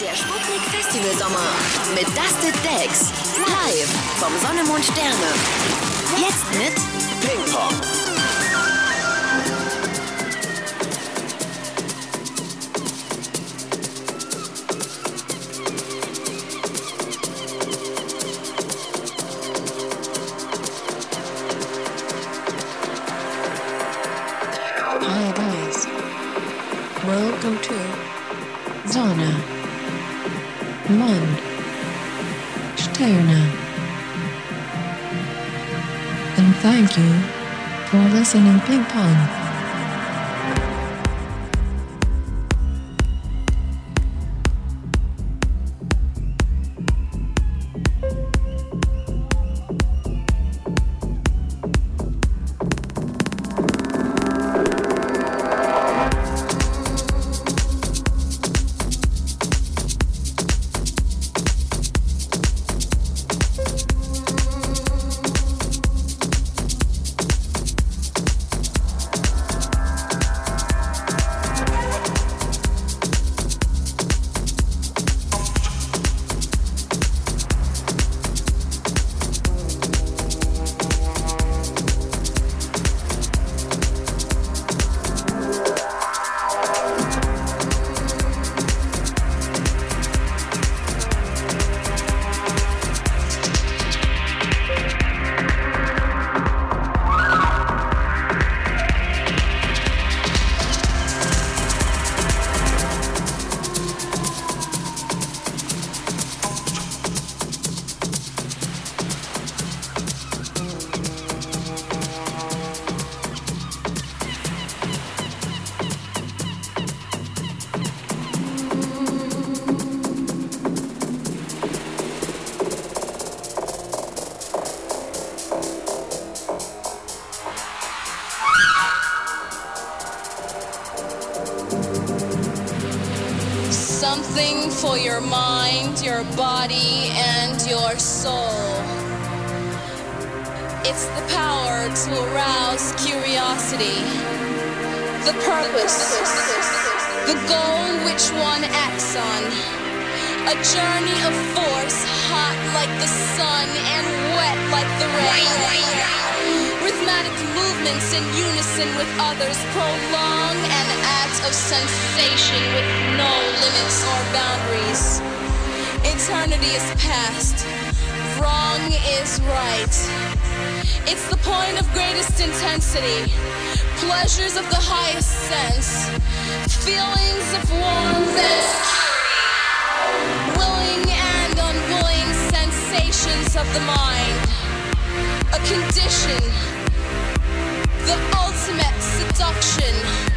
Der Sputnik Festival Sommer mit Dusted Decks. Live vom Sonne, Mond, Sterne. Jetzt mit Ping Pong. Listening your mind, your body, and your soul. It's the power to arouse curiosity, the purpose, the goal which one acts on. A journey of force, hot like the sun and wet like the rain. Rhythmic movements in unison with others prolong an act of sensation with no limits or boundaries. Eternity is past, wrong is right. It's the point of greatest intensity, pleasures of the highest sense, feelings of warmth and security, willing and unwilling sensations of the mind, a condition, the ultimate seduction.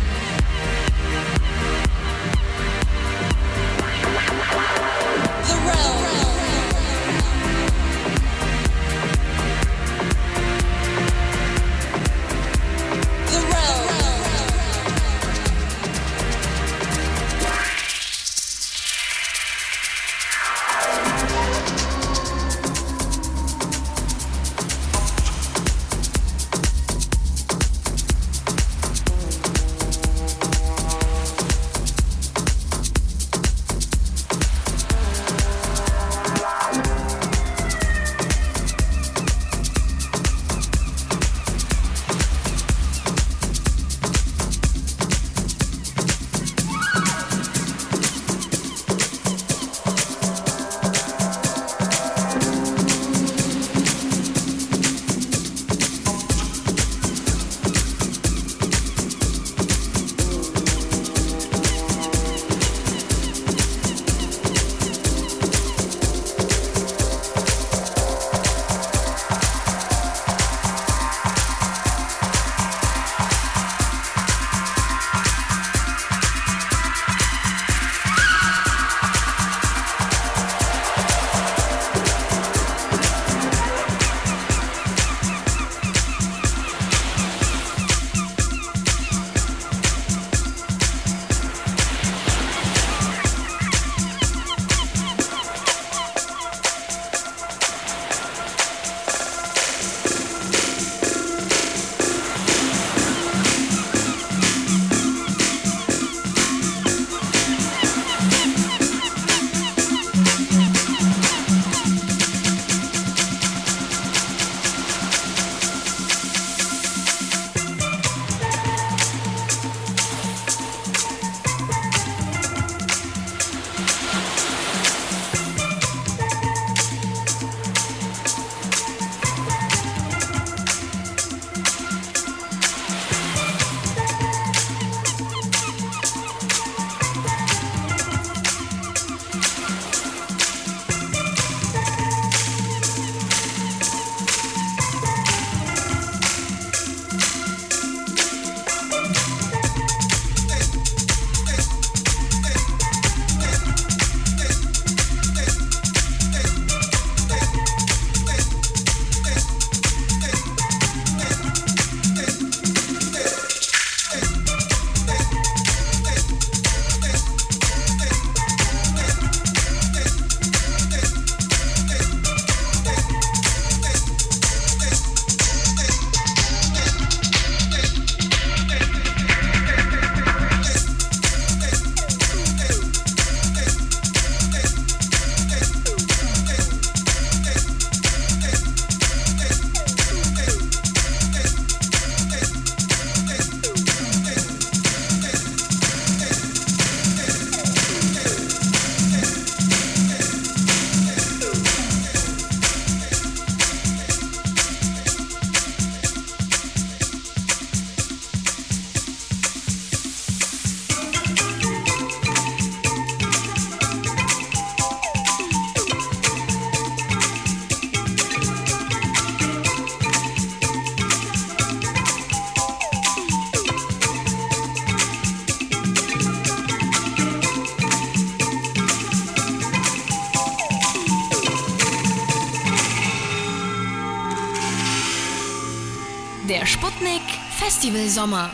Der Sputnik Festival Sommer.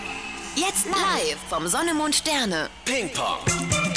Jetzt live vom Sonne, Mond, Sterne. Ping Pong.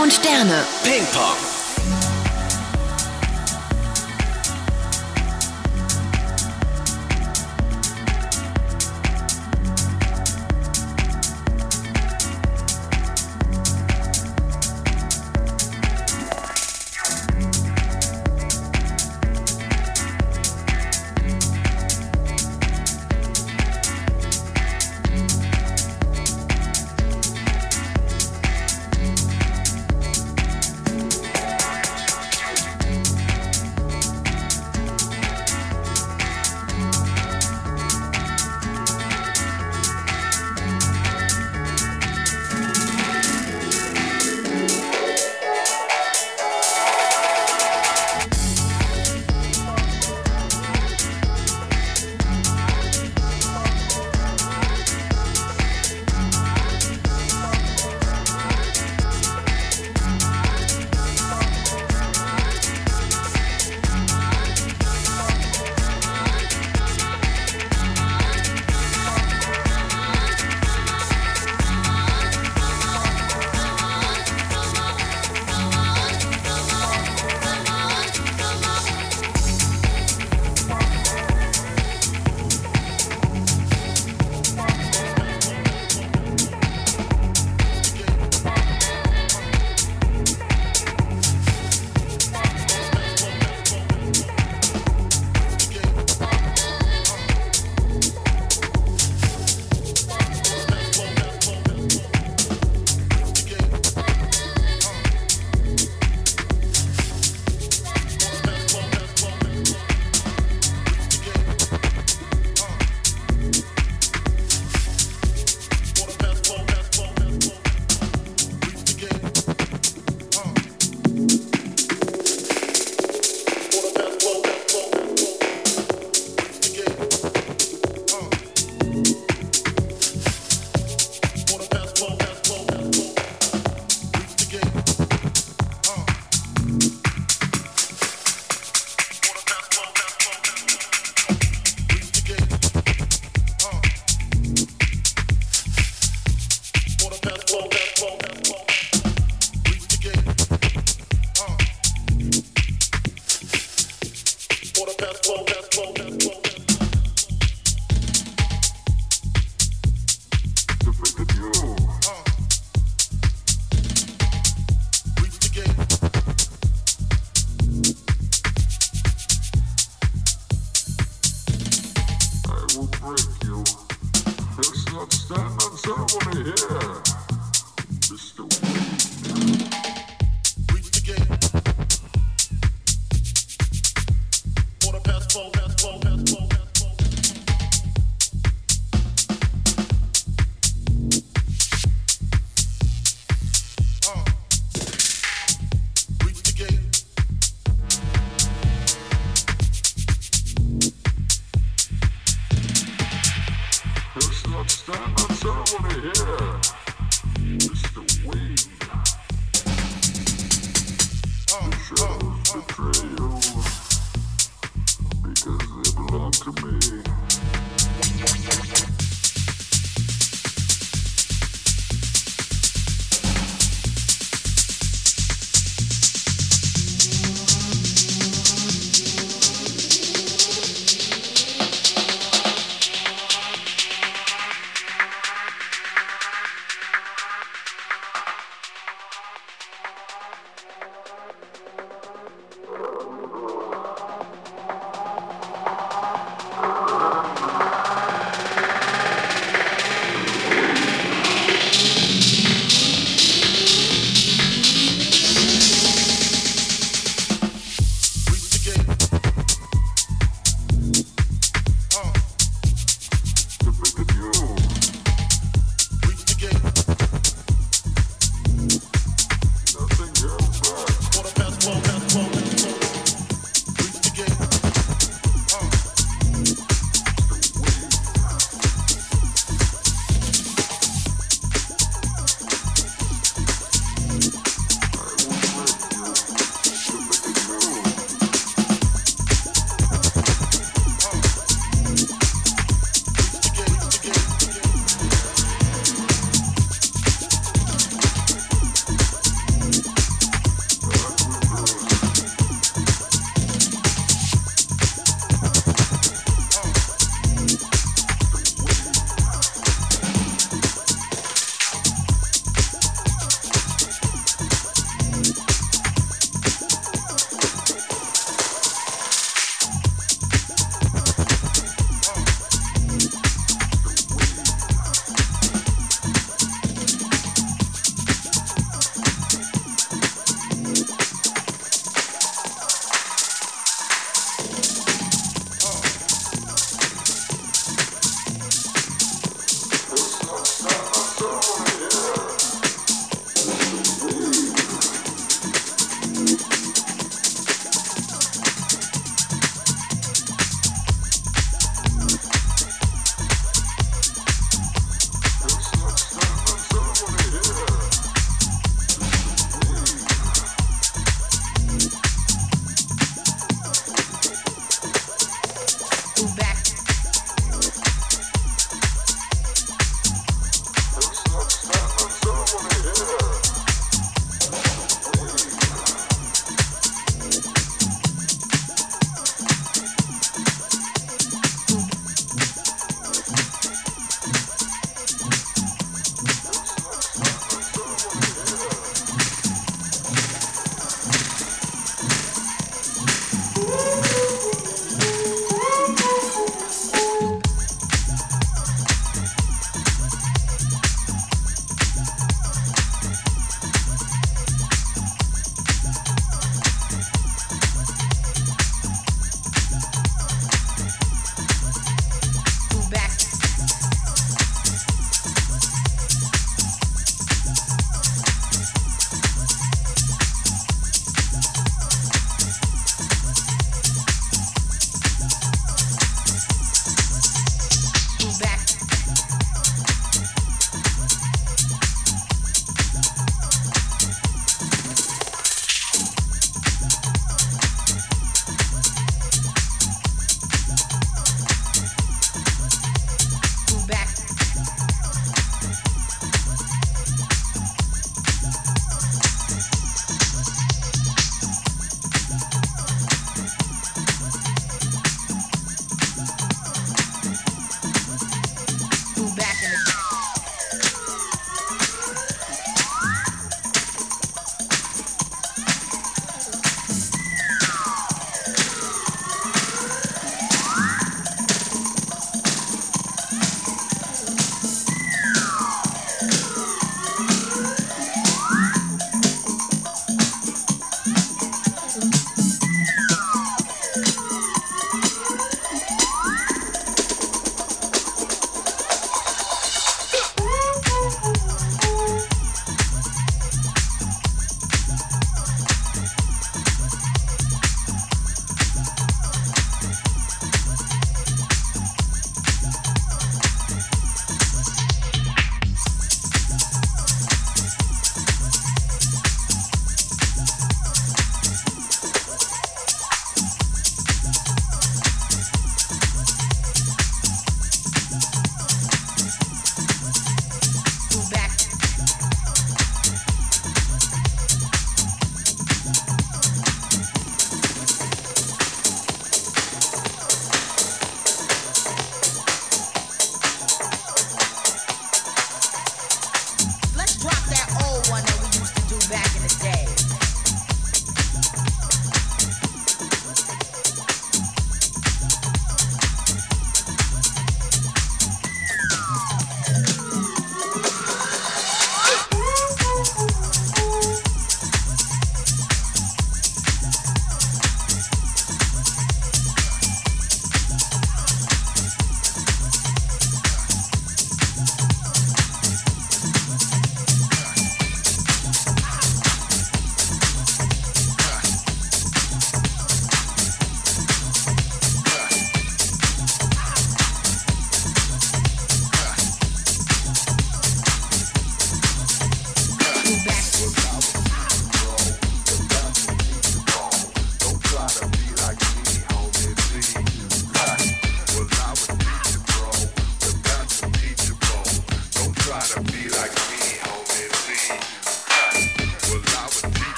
und Sterne. Ping Pong.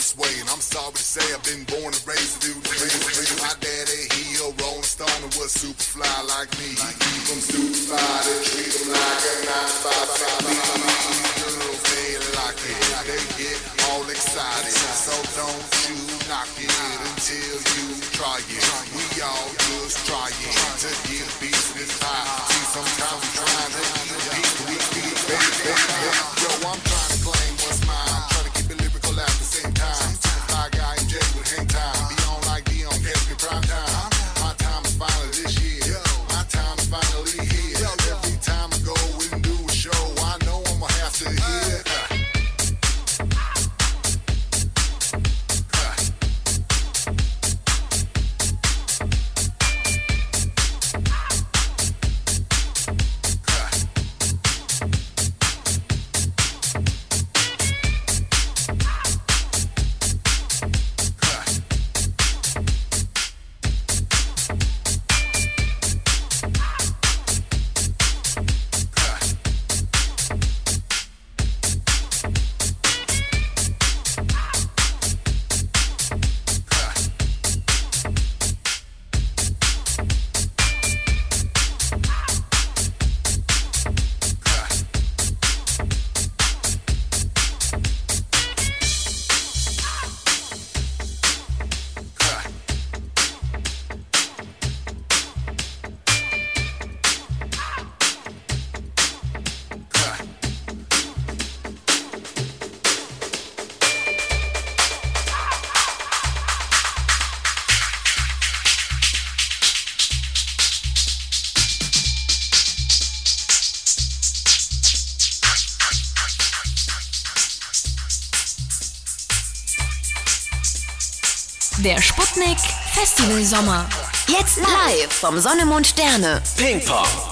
Just born this way, and I'm sorry to say I've been born and raised to do things. My daddy, he a rolling stone and was super fly like me. From super fly to treat him like a 9 These girls, they like it. They get all excited. So don't you knock it until you try it. We all just trying to get of this. See, sometimes we're trying to Der Sputnik Festival Sommer. Jetzt live vom Sonne, Mond, Sterne. Ping Pong.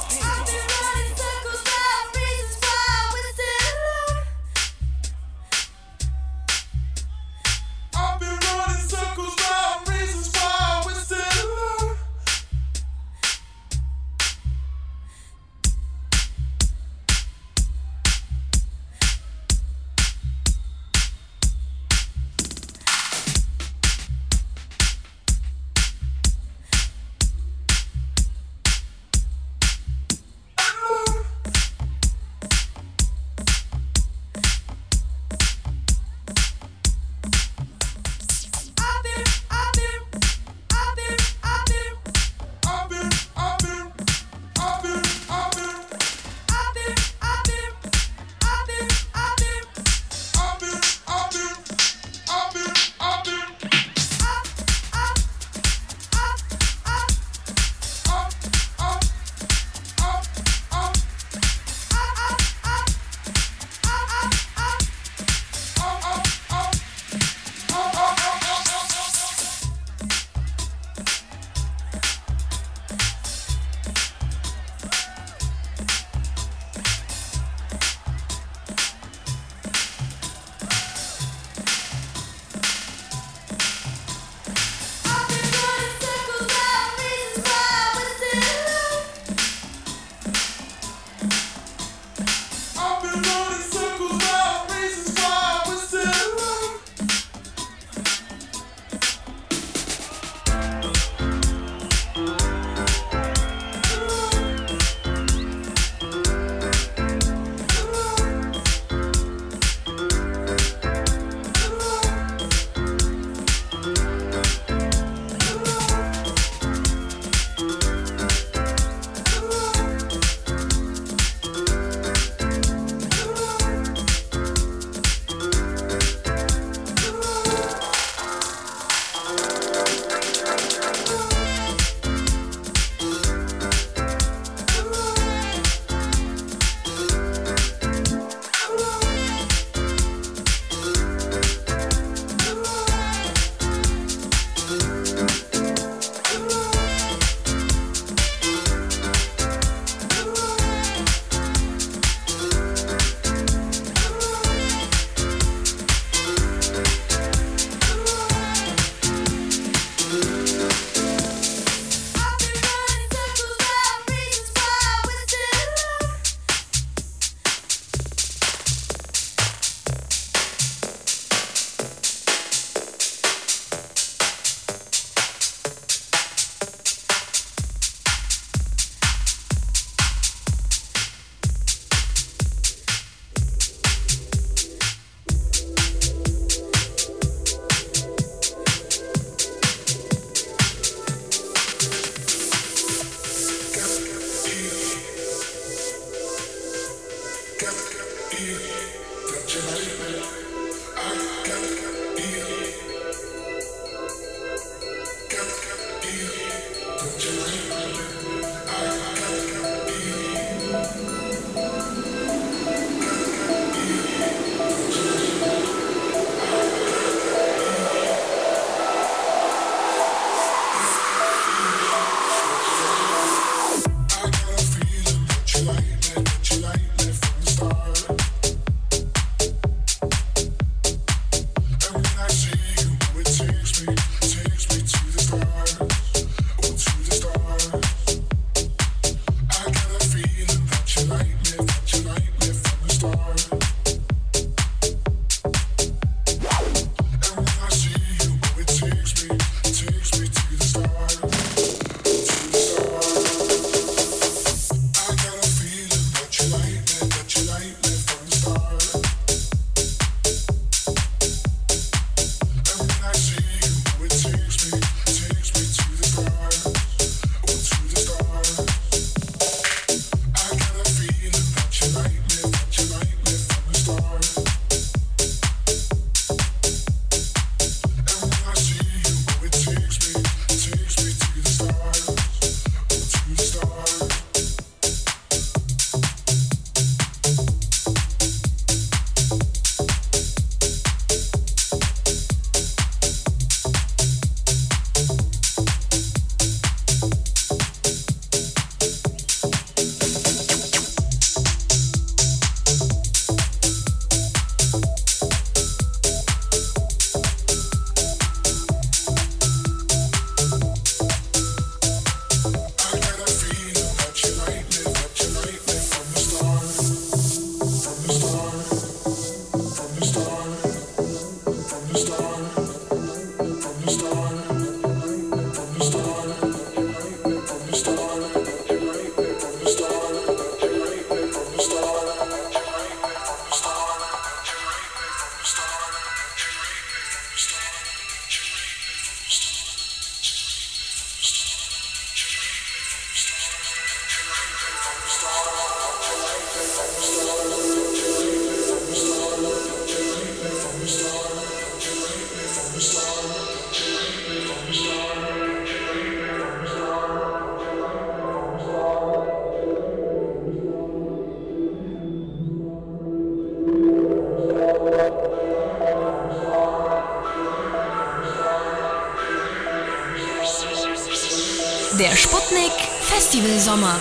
Sommer.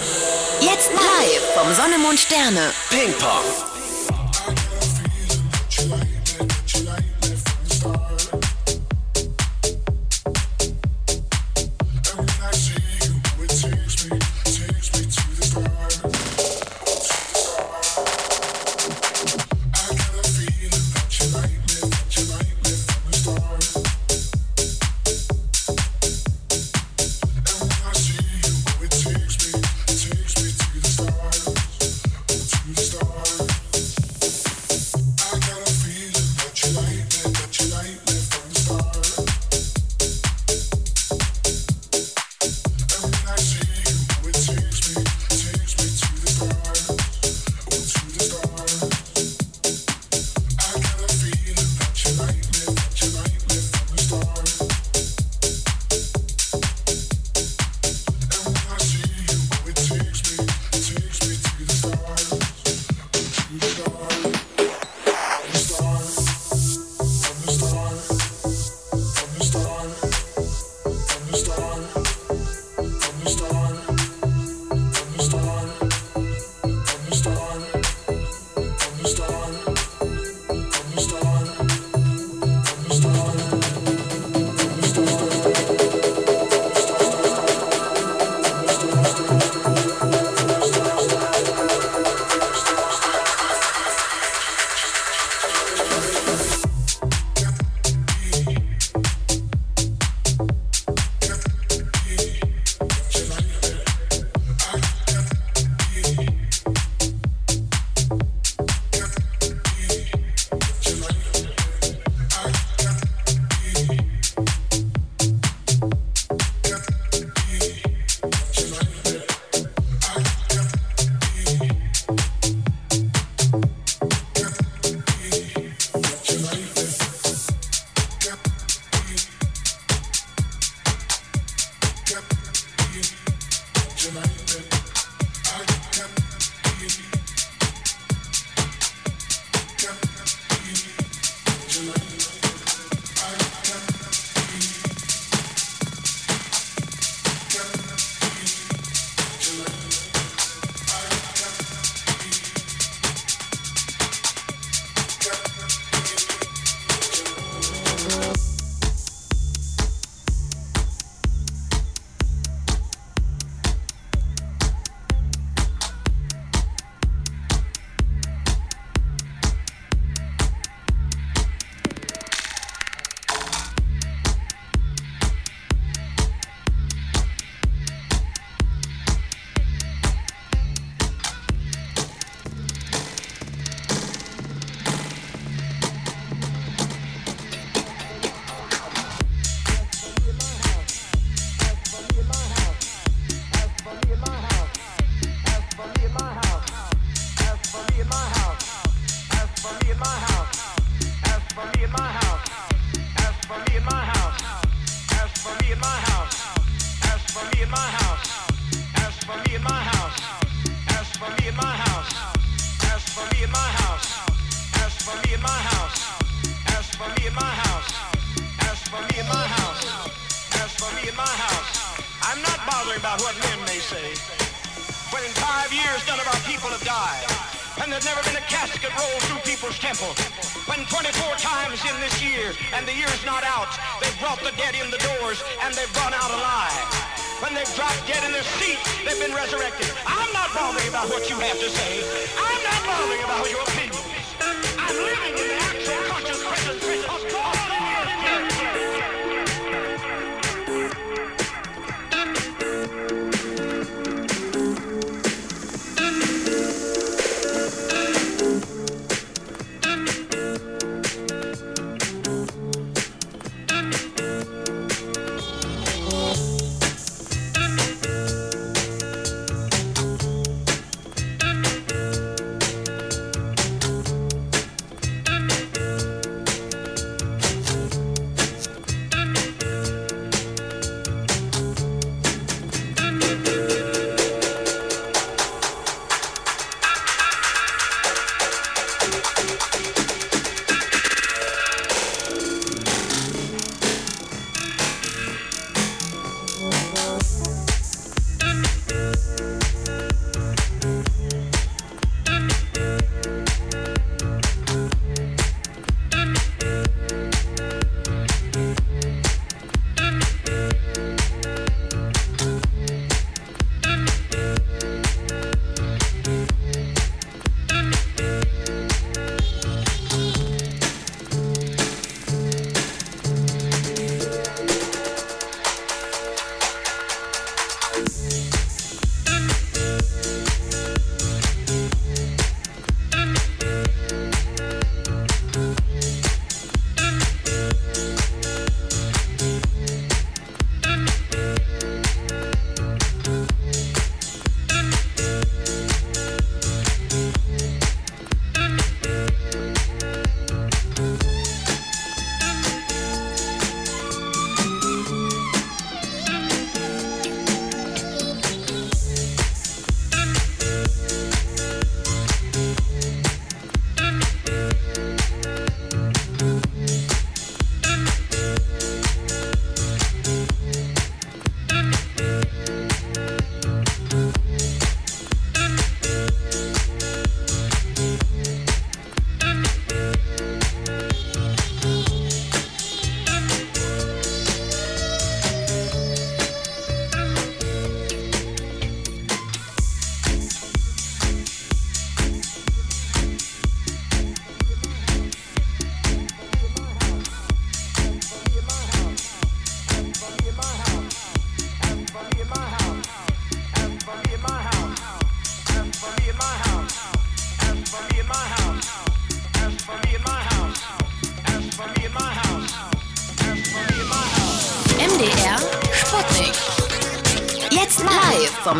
Jetzt live vom Sonne, Mond, Sterne. Ping Pong. bothering about what men may say. But in five years, none of our people have died. And there's never been a casket rolled through people's temple. When 24 times in this year, and the year's not out, they've brought the dead in the doors, and they've run out alive. When they've dropped dead in their seats, they've been resurrected. I'm not bothering about what you have to say. I'm not bothering about your opinions. I'm living in that.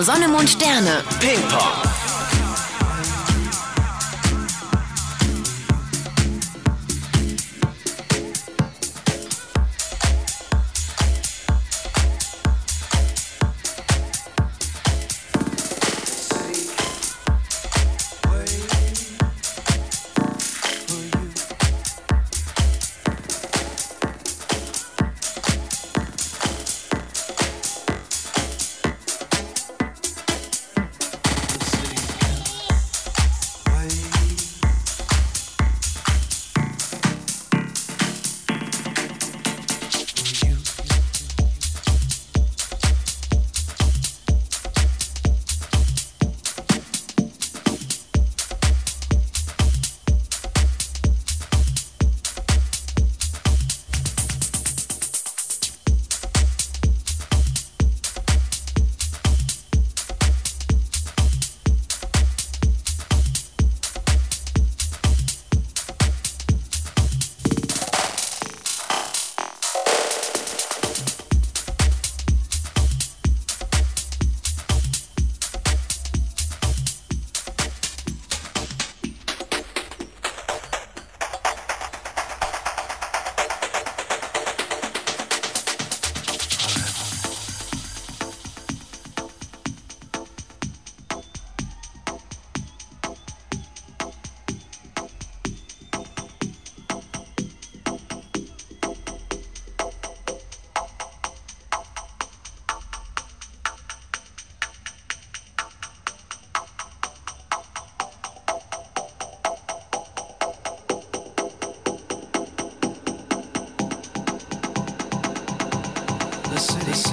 Sonne, Mond, Sterne. Ping Pong.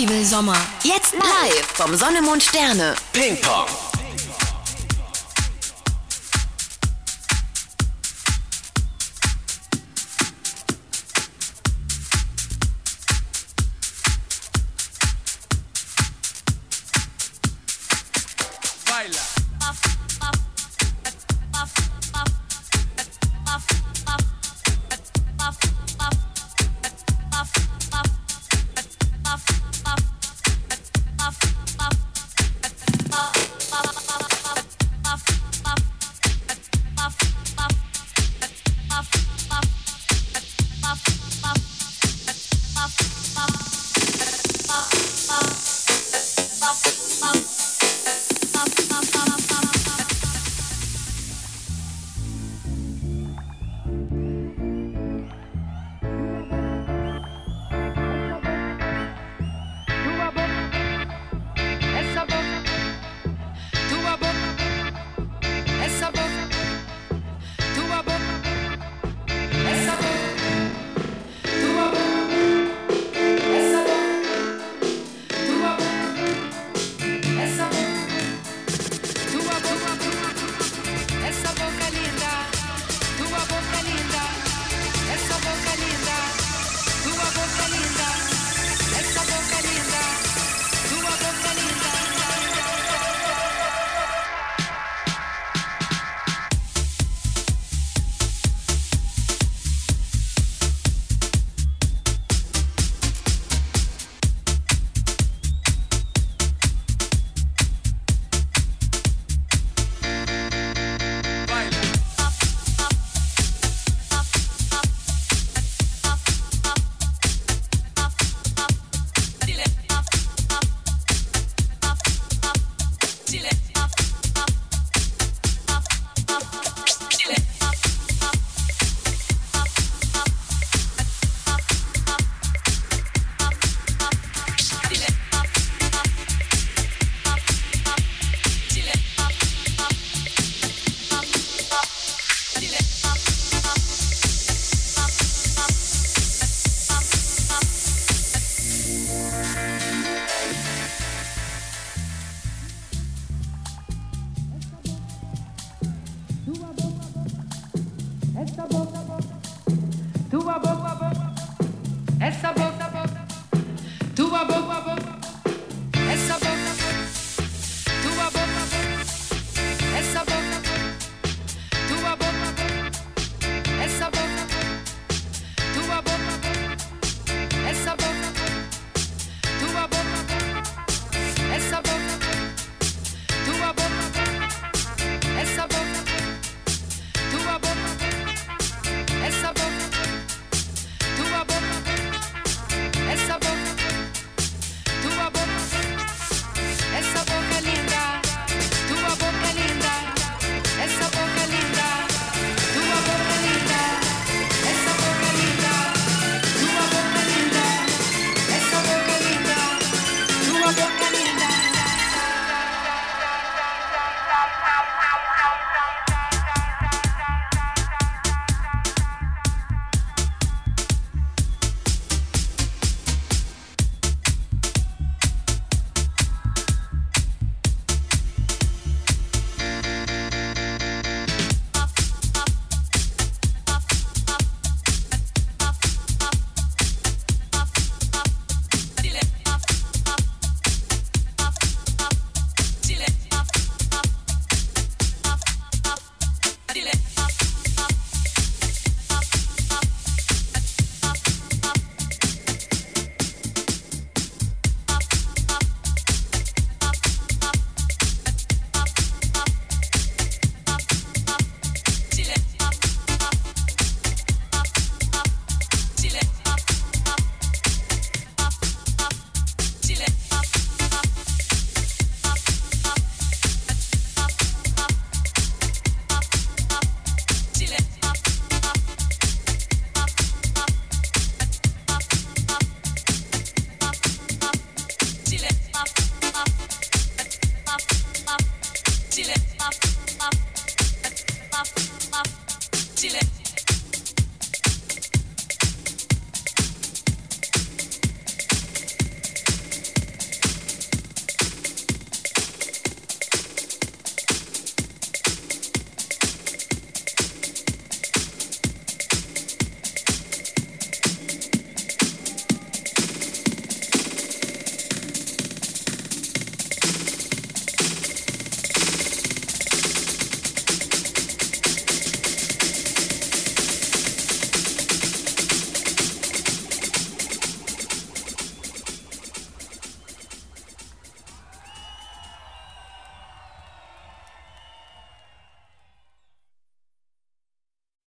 Festival Sommer. Jetzt live vom Sonne, Mond, Sterne. Ping Pong.